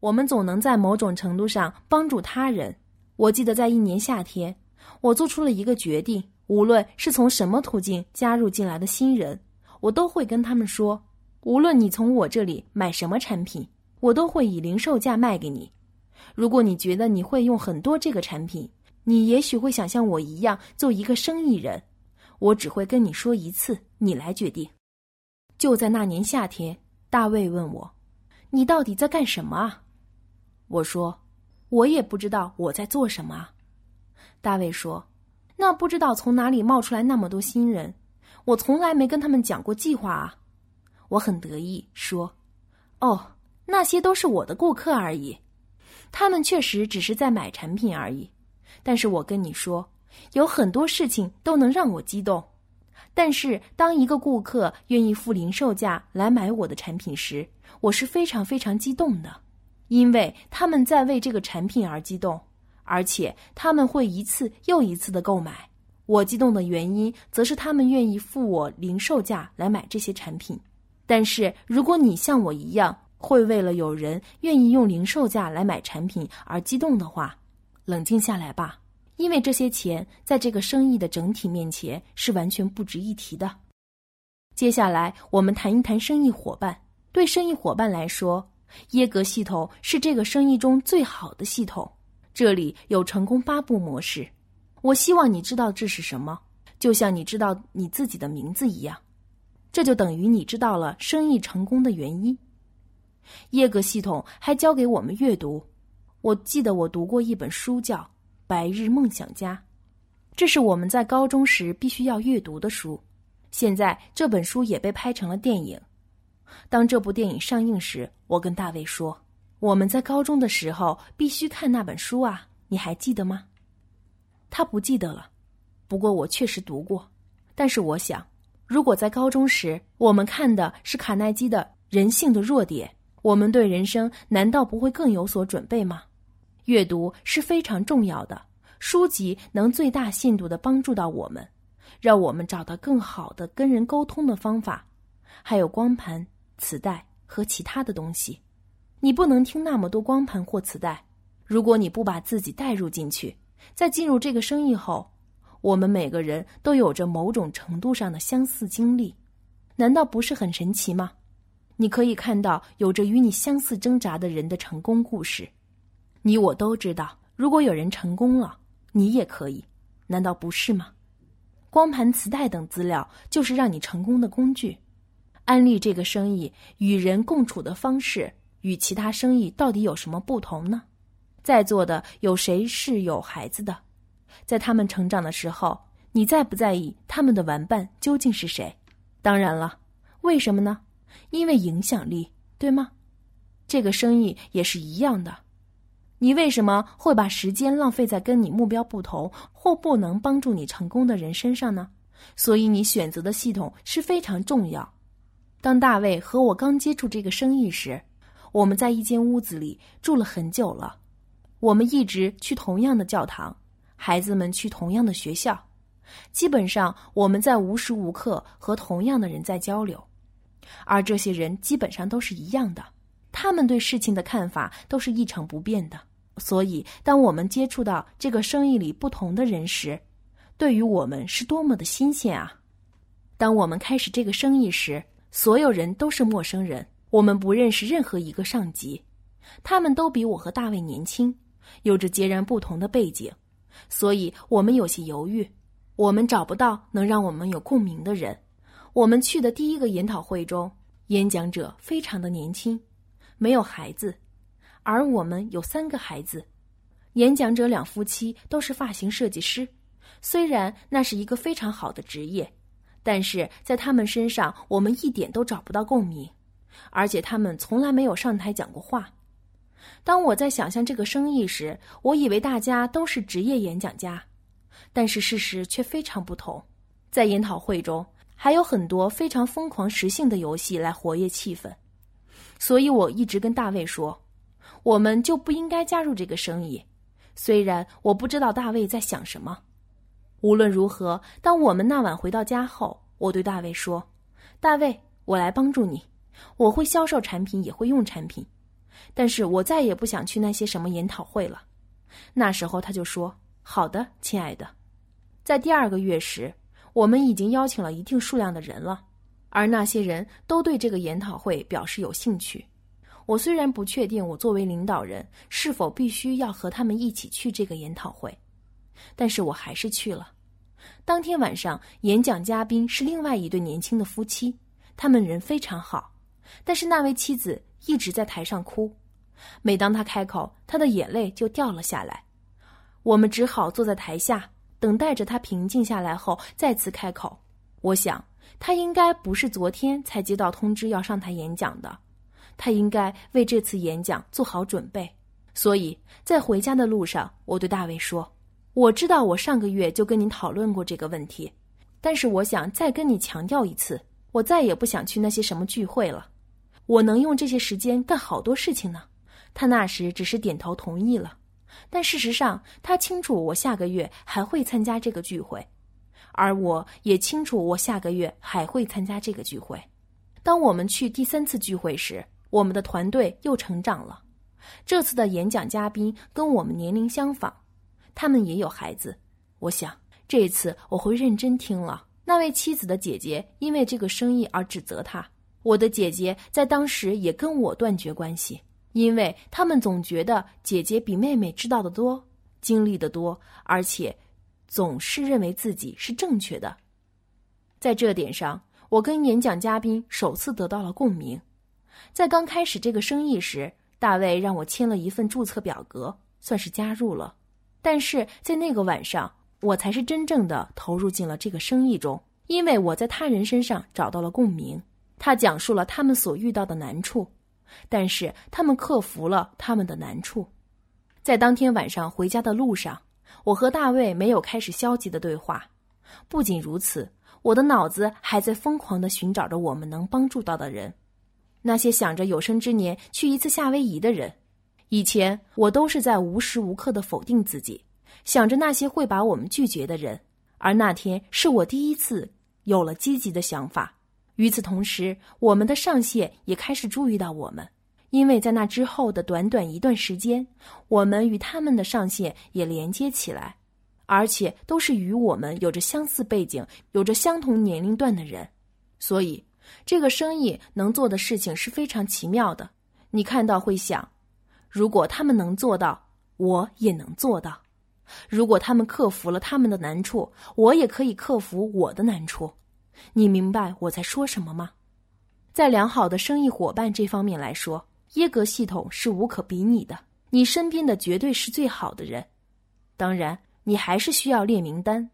我们总能在某种程度上帮助他人。我记得在一年夏天，我做出了一个决定：无论是从什么途径加入进来的新人，我都会跟他们说，无论你从我这里买什么产品，我都会以零售价卖给你。如果你觉得你会用很多这个产品，你也许会想像我一样做一个生意人。我只会跟你说一次，你来决定。就在那年夏天，大卫问我：“你到底在干什么啊？”我说：“我也不知道我在做什么。”大卫说：“那不知道从哪里冒出来那么多新人，我从来没跟他们讲过计划啊。”我很得意说：“哦，那些都是我的顾客而已，他们确实只是在买产品而已。但是我跟你说，有很多事情都能让我激动。”但是，当一个顾客愿意付零售价来买我的产品时，我是非常非常激动的，因为他们在为这个产品而激动，而且他们会一次又一次的购买。我激动的原因，则是他们愿意付我零售价来买这些产品。但是，如果你像我一样，会为了有人愿意用零售价来买产品而激动的话，冷静下来吧。因为这些钱在这个生意的整体面前是完全不值一提的。接下来，我们谈一谈生意伙伴。对生意伙伴来说，耶格系统是这个生意中最好的系统。这里有成功八步模式。我希望你知道这是什么，就像你知道你自己的名字一样。这就等于你知道了生意成功的原因。耶格系统还教给我们阅读。我记得我读过一本书叫。白日梦想家，这是我们在高中时必须要阅读的书。现在这本书也被拍成了电影。当这部电影上映时，我跟大卫说：“我们在高中的时候必须看那本书啊，你还记得吗？”他不记得了，不过我确实读过。但是我想，如果在高中时我们看的是卡耐基的《人性的弱点》，我们对人生难道不会更有所准备吗？阅读是非常重要的，书籍能最大限度的帮助到我们，让我们找到更好的跟人沟通的方法。还有光盘、磁带和其他的东西，你不能听那么多光盘或磁带。如果你不把自己带入进去，在进入这个生意后，我们每个人都有着某种程度上的相似经历，难道不是很神奇吗？你可以看到有着与你相似挣扎的人的成功故事。你我都知道，如果有人成功了，你也可以，难道不是吗？光盘、磁带等资料就是让你成功的工具。安利这个生意与人共处的方式与其他生意到底有什么不同呢？在座的有谁是有孩子的？在他们成长的时候，你在不在意他们的玩伴究竟是谁？当然了，为什么呢？因为影响力，对吗？这个生意也是一样的。你为什么会把时间浪费在跟你目标不同或不能帮助你成功的人身上呢？所以你选择的系统是非常重要。当大卫和我刚接触这个生意时，我们在一间屋子里住了很久了。我们一直去同样的教堂，孩子们去同样的学校，基本上我们在无时无刻和同样的人在交流，而这些人基本上都是一样的，他们对事情的看法都是一成不变的。所以，当我们接触到这个生意里不同的人时，对于我们是多么的新鲜啊！当我们开始这个生意时，所有人都是陌生人，我们不认识任何一个上级，他们都比我和大卫年轻，有着截然不同的背景，所以我们有些犹豫，我们找不到能让我们有共鸣的人。我们去的第一个研讨会中，演讲者非常的年轻，没有孩子。而我们有三个孩子，演讲者两夫妻都是发型设计师。虽然那是一个非常好的职业，但是在他们身上我们一点都找不到共鸣，而且他们从来没有上台讲过话。当我在想象这个生意时，我以为大家都是职业演讲家，但是事实却非常不同。在研讨会中，还有很多非常疯狂实性的游戏来活跃气氛，所以我一直跟大卫说。我们就不应该加入这个生意，虽然我不知道大卫在想什么。无论如何，当我们那晚回到家后，我对大卫说：“大卫，我来帮助你，我会销售产品，也会用产品。但是我再也不想去那些什么研讨会了。那时候他就说：“好的，亲爱的。”在第二个月时，我们已经邀请了一定数量的人了，而那些人都对这个研讨会表示有兴趣。我虽然不确定我作为领导人是否必须要和他们一起去这个研讨会，但是我还是去了。当天晚上，演讲嘉宾是另外一对年轻的夫妻，他们人非常好，但是那位妻子一直在台上哭。每当他开口，他的眼泪就掉了下来。我们只好坐在台下，等待着他平静下来后再次开口。我想，他应该不是昨天才接到通知要上台演讲的，他应该为这次演讲做好准备。所以在回家的路上，我对大卫说：“我知道我上个月就跟您讨论过这个问题，但是我想再跟你强调一次，我再也不想去那些什么聚会了。我能用这些时间干好多事情呢。”他那时只是点头同意了，但事实上，他清楚我下个月还会参加这个聚会，而我也清楚我下个月还会参加这个聚会。当我们去第三次聚会时，我们的团队又成长了。这次的演讲嘉宾跟我们年龄相仿，他们也有孩子。我想这次我会认真听了。那位妻子的姐姐因为这个生意而指责他，我的姐姐在当时也跟我断绝关系。因为他们总觉得姐姐比妹妹知道的多，经历的多，而且总是认为自己是正确的。在这点上，我跟演讲嘉宾首次得到了共鸣。在刚开始这个生意时，大卫让我签了一份注册表格，算是加入了。但是在那个晚上，我才是真正的投入进了这个生意中，因为我在他人身上找到了共鸣。他讲述了他们所遇到的难处。但是他们克服了他们的难处，在当天晚上回家的路上，我和大卫没有开始消极的对话。不仅如此，我的脑子还在疯狂的寻找着我们能帮助到的人，那些想着有生之年去一次夏威夷的人。以前我都是在无时无刻的否定自己，想着那些会把我们拒绝的人，而那天是我第一次有了积极的想法。与此同时，我们的上线也开始注意到我们，因为在那之后的短短一段时间，我们与他们的上线也连接起来，而且都是与我们有着相似背景、有着相同年龄段的人，所以这个生意能做的事情是非常奇妙的。你看到会想，如果他们能做到，我也能做到；如果他们克服了他们的难处，我也可以克服我的难处。你明白我在说什么吗？在良好的生意伙伴这方面来说，耶格系统是无可比拟的。你身边的绝对是最好的人。当然，你还是需要列名单，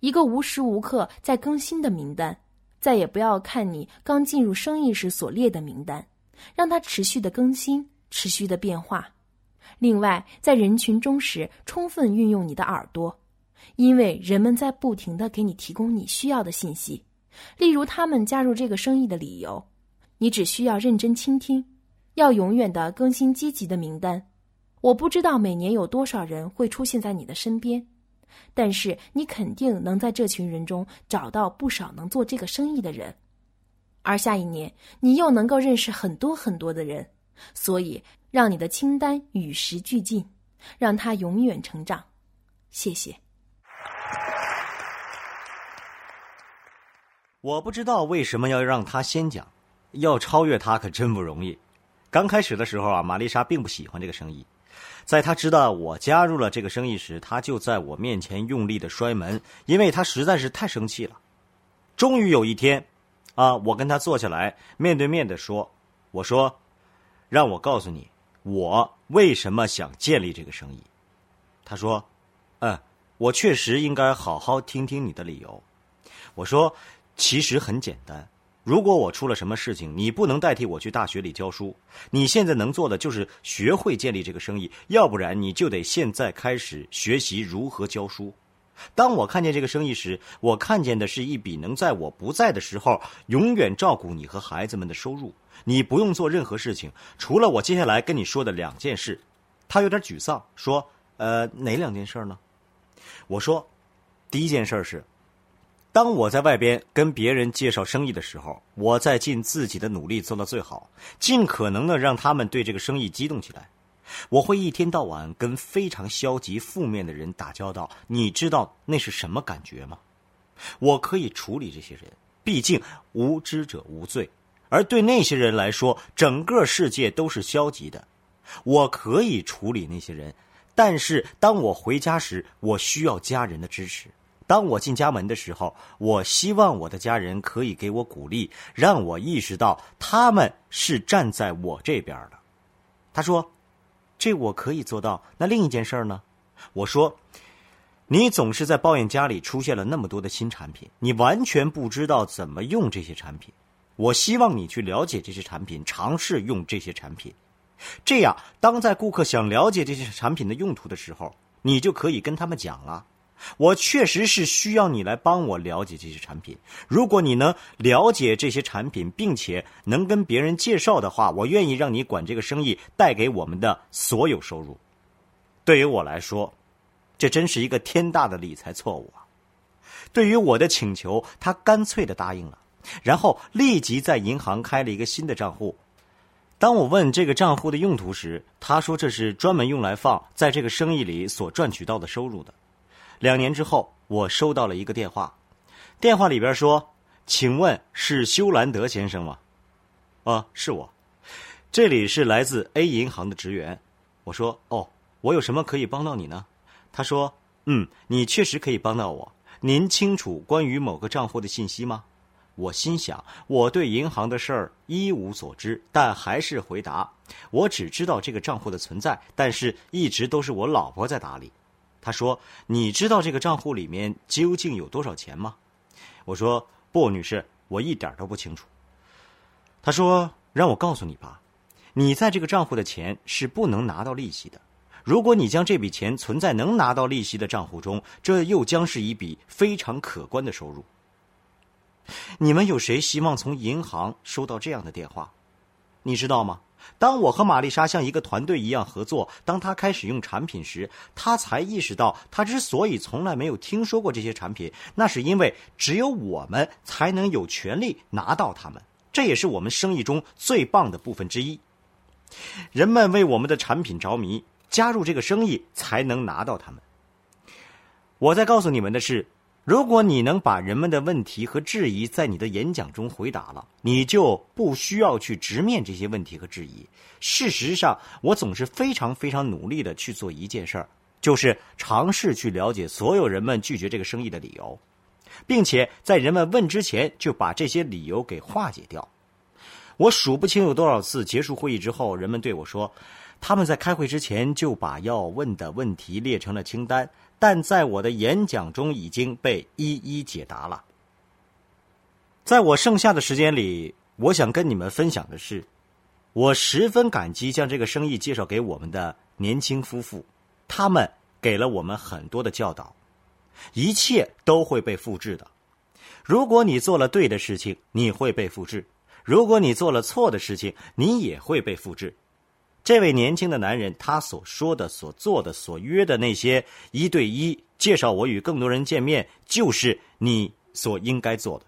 一个无时无刻在更新的名单。再也不要看你刚进入生意时所列的名单，让它持续的更新，持续的变化。另外，在人群中时，充分运用你的耳朵，因为人们在不停的给你提供你需要的信息。例如，他们加入这个生意的理由，你只需要认真倾听，要永远的更新积极的名单。我不知道每年有多少人会出现在你的身边，但是你肯定能在这群人中找到不少能做这个生意的人，而下一年你又能够认识很多很多的人。所以，让你的清单与时俱进，让它永远成长。谢谢。我不知道为什么要让他先讲，要超越他可真不容易。刚开始的时候啊，玛丽莎并不喜欢这个生意，在她知道我加入了这个生意时，她就在我面前用力的摔门，因为她实在是太生气了。终于有一天，啊，我跟她坐下来，面对面的说：“我说，让我告诉你，我为什么想建立这个生意。”他说：“嗯，我确实应该好好听听你的理由。”我说。其实很简单，如果我出了什么事情，你不能代替我去大学里教书。你现在能做的就是学会建立这个生意，要不然你就得现在开始学习如何教书。当我看见这个生意时，我看见的是一笔能在我不在的时候永远照顾你和孩子们的收入。你不用做任何事情，除了我接下来跟你说的两件事。他有点沮丧，说：“呃，哪两件事呢？”我说：“第一件事是。”当我在外边跟别人介绍生意的时候，我在尽自己的努力做到最好，尽可能的让他们对这个生意激动起来。我会一天到晚跟非常消极、负面的人打交道，你知道那是什么感觉吗？我可以处理这些人，毕竟无知者无罪，而对那些人来说，整个世界都是消极的。我可以处理那些人，但是当我回家时，我需要家人的支持。当我进家门的时候，我希望我的家人可以给我鼓励，让我意识到他们是站在我这边的。他说：“这我可以做到。”那另一件事儿呢？我说：“你总是在抱怨家里出现了那么多的新产品，你完全不知道怎么用这些产品。我希望你去了解这些产品，尝试用这些产品。这样，当在顾客想了解这些产品的用途的时候，你就可以跟他们讲了。”我确实是需要你来帮我了解这些产品。如果你能了解这些产品，并且能跟别人介绍的话，我愿意让你管这个生意带给我们的所有收入。对于我来说，这真是一个天大的理财错误啊！对于我的请求，他干脆的答应了，然后立即在银行开了一个新的账户。当我问这个账户的用途时，他说这是专门用来放在这个生意里所赚取到的收入的。两年之后，我收到了一个电话，电话里边说：“请问是修兰德先生吗？”“啊，是我。”“这里是来自 A 银行的职员。”我说：“哦，我有什么可以帮到你呢？”他说：“嗯，你确实可以帮到我。您清楚关于某个账户的信息吗？”我心想，我对银行的事儿一无所知，但还是回答：“我只知道这个账户的存在，但是一直都是我老婆在打理。”他说：“你知道这个账户里面究竟有多少钱吗？”我说：“不，女士，我一点都不清楚。”他说：“让我告诉你吧，你在这个账户的钱是不能拿到利息的。如果你将这笔钱存在能拿到利息的账户中，这又将是一笔非常可观的收入。你们有谁希望从银行收到这样的电话？你知道吗？”当我和玛丽莎像一个团队一样合作，当她开始用产品时，她才意识到，她之所以从来没有听说过这些产品，那是因为只有我们才能有权利拿到它们。这也是我们生意中最棒的部分之一。人们为我们的产品着迷，加入这个生意才能拿到它们。我在告诉你们的是。如果你能把人们的问题和质疑在你的演讲中回答了，你就不需要去直面这些问题和质疑。事实上，我总是非常非常努力的去做一件事儿，就是尝试去了解所有人们拒绝这个生意的理由，并且在人们问之前就把这些理由给化解掉。我数不清有多少次结束会议之后，人们对我说，他们在开会之前就把要问的问题列成了清单。但在我的演讲中已经被一一解答了。在我剩下的时间里，我想跟你们分享的是，我十分感激将这个生意介绍给我们的年轻夫妇，他们给了我们很多的教导，一切都会被复制的。如果你做了对的事情，你会被复制；如果你做了错的事情，你也会被复制。这位年轻的男人，他所说的、所做的、所约的那些一对一介绍我与更多人见面，就是你所应该做的。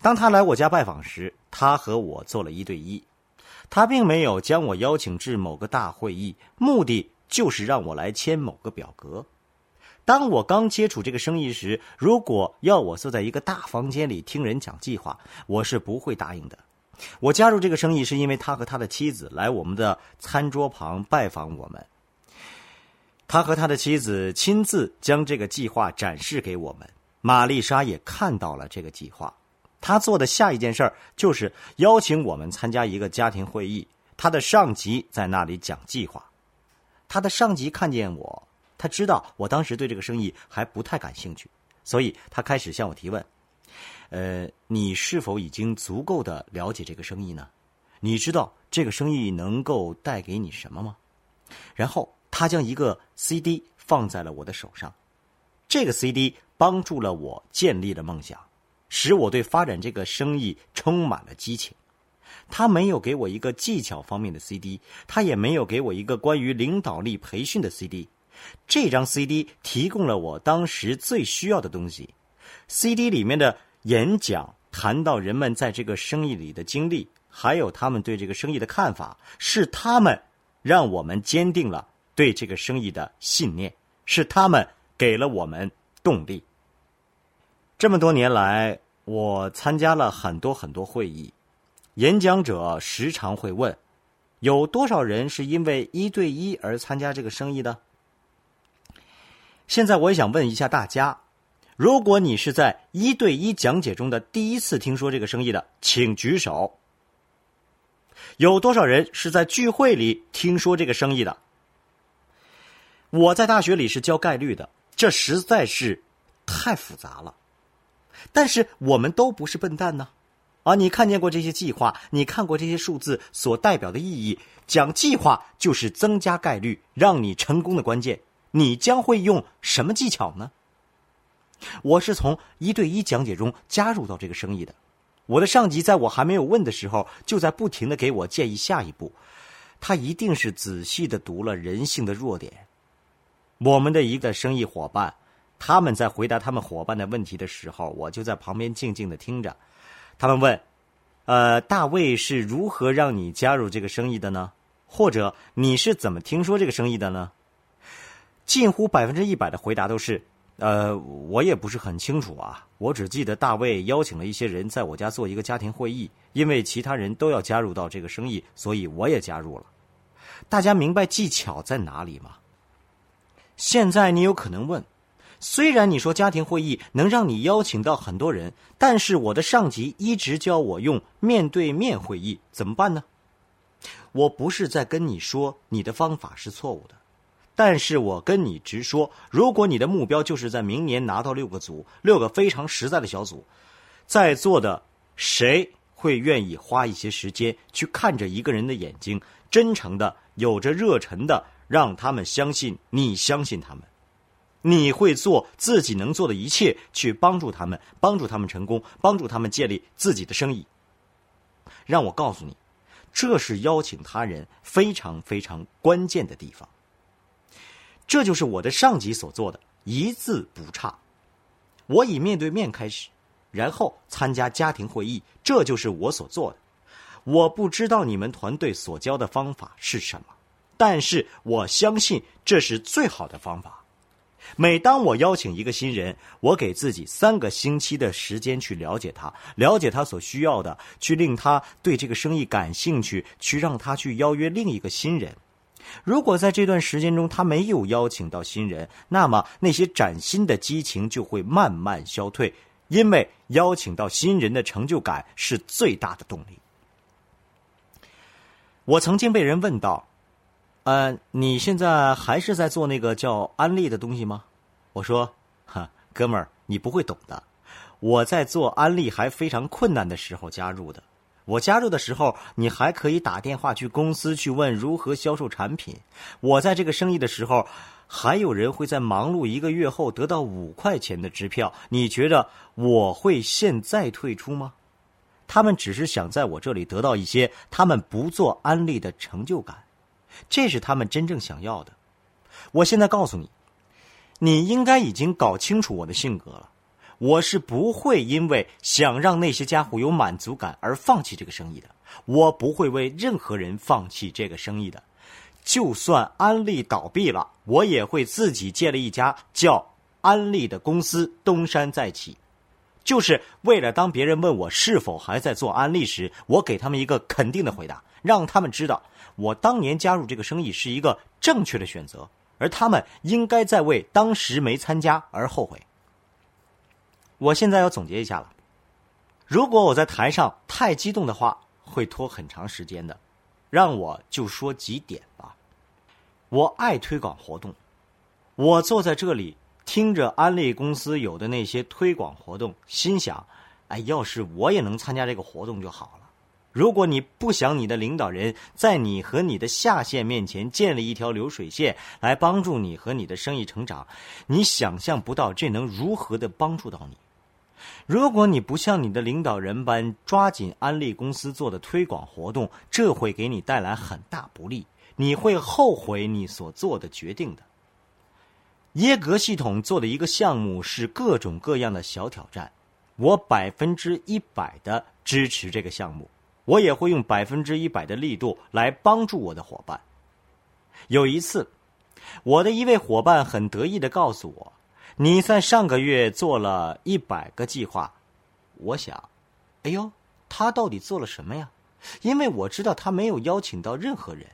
当他来我家拜访时，他和我做了一对一，他并没有将我邀请至某个大会议，目的就是让我来签某个表格。当我刚接触这个生意时，如果要我坐在一个大房间里听人讲计划，我是不会答应的。我加入这个生意是因为他和他的妻子来我们的餐桌旁拜访我们。他和他的妻子亲自将这个计划展示给我们。玛丽莎也看到了这个计划。他做的下一件事儿就是邀请我们参加一个家庭会议。他的上级在那里讲计划。他的上级看见我，他知道我当时对这个生意还不太感兴趣，所以他开始向我提问。呃，你是否已经足够的了解这个生意呢？你知道这个生意能够带给你什么吗？然后他将一个 CD 放在了我的手上，这个 CD 帮助了我建立了梦想，使我对发展这个生意充满了激情。他没有给我一个技巧方面的 CD，他也没有给我一个关于领导力培训的 CD。这张 CD 提供了我当时最需要的东西。CD 里面的演讲谈到人们在这个生意里的经历，还有他们对这个生意的看法，是他们让我们坚定了对这个生意的信念，是他们给了我们动力。这么多年来，我参加了很多很多会议，演讲者时常会问：有多少人是因为一对一而参加这个生意的？现在我也想问一下大家。如果你是在一对一讲解中的第一次听说这个生意的，请举手。有多少人是在聚会里听说这个生意的？我在大学里是教概率的，这实在是太复杂了。但是我们都不是笨蛋呢，啊！你看见过这些计划？你看过这些数字所代表的意义？讲计划就是增加概率，让你成功的关键。你将会用什么技巧呢？我是从一对一讲解中加入到这个生意的，我的上级在我还没有问的时候，就在不停的给我建议下一步。他一定是仔细的读了人性的弱点。我们的一个生意伙伴，他们在回答他们伙伴的问题的时候，我就在旁边静静的听着。他们问：“呃，大卫是如何让你加入这个生意的呢？或者你是怎么听说这个生意的呢？”近乎百分之一百的回答都是。呃，我也不是很清楚啊。我只记得大卫邀请了一些人在我家做一个家庭会议，因为其他人都要加入到这个生意，所以我也加入了。大家明白技巧在哪里吗？现在你有可能问：虽然你说家庭会议能让你邀请到很多人，但是我的上级一直教我用面对面会议，怎么办呢？我不是在跟你说你的方法是错误的。但是我跟你直说，如果你的目标就是在明年拿到六个组，六个非常实在的小组，在座的谁会愿意花一些时间去看着一个人的眼睛，真诚的、有着热忱的，让他们相信你相信他们？你会做自己能做的一切去帮助他们，帮助他们成功，帮助他们建立自己的生意。让我告诉你，这是邀请他人非常非常关键的地方。这就是我的上级所做的，一字不差。我以面对面开始，然后参加家庭会议，这就是我所做的。我不知道你们团队所教的方法是什么，但是我相信这是最好的方法。每当我邀请一个新人，我给自己三个星期的时间去了解他，了解他所需要的，去令他对这个生意感兴趣，去让他去邀约另一个新人。如果在这段时间中他没有邀请到新人，那么那些崭新的激情就会慢慢消退，因为邀请到新人的成就感是最大的动力。我曾经被人问到：“呃，你现在还是在做那个叫安利的东西吗？”我说：“哈，哥们儿，你不会懂的，我在做安利还非常困难的时候加入的。”我加入的时候，你还可以打电话去公司去问如何销售产品。我在这个生意的时候，还有人会在忙碌一个月后得到五块钱的支票。你觉得我会现在退出吗？他们只是想在我这里得到一些他们不做安利的成就感，这是他们真正想要的。我现在告诉你，你应该已经搞清楚我的性格了。我是不会因为想让那些家伙有满足感而放弃这个生意的。我不会为任何人放弃这个生意的。就算安利倒闭了，我也会自己建立一家叫安利的公司，东山再起。就是为了当别人问我是否还在做安利时，我给他们一个肯定的回答，让他们知道我当年加入这个生意是一个正确的选择，而他们应该在为当时没参加而后悔。我现在要总结一下了。如果我在台上太激动的话，会拖很长时间的。让我就说几点吧。我爱推广活动，我坐在这里听着安利公司有的那些推广活动，心想：哎，要是我也能参加这个活动就好了。如果你不想你的领导人在你和你的下线面前建立一条流水线，来帮助你和你的生意成长，你想象不到这能如何的帮助到你。如果你不像你的领导人般抓紧安利公司做的推广活动，这会给你带来很大不利，你会后悔你所做的决定的。耶格系统做的一个项目是各种各样的小挑战，我百分之一百的支持这个项目，我也会用百分之一百的力度来帮助我的伙伴。有一次，我的一位伙伴很得意的告诉我：“你在上个月做了一百个计划。”我想，哎呦，他到底做了什么呀？因为我知道他没有邀请到任何人。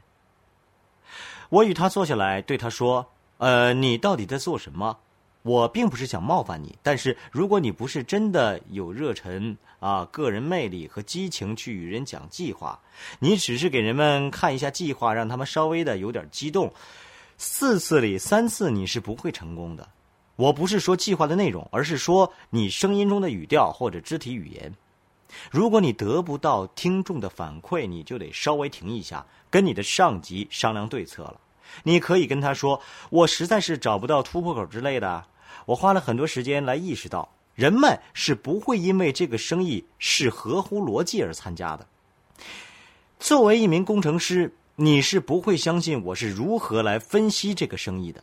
我与他坐下来，对他说。呃，你到底在做什么？我并不是想冒犯你，但是如果你不是真的有热忱啊、个人魅力和激情去与人讲计划，你只是给人们看一下计划，让他们稍微的有点激动，四次里三次你是不会成功的。我不是说计划的内容，而是说你声音中的语调或者肢体语言。如果你得不到听众的反馈，你就得稍微停一下，跟你的上级商量对策了。你可以跟他说：“我实在是找不到突破口之类的。我花了很多时间来意识到，人们是不会因为这个生意是合乎逻辑而参加的。作为一名工程师，你是不会相信我是如何来分析这个生意的。”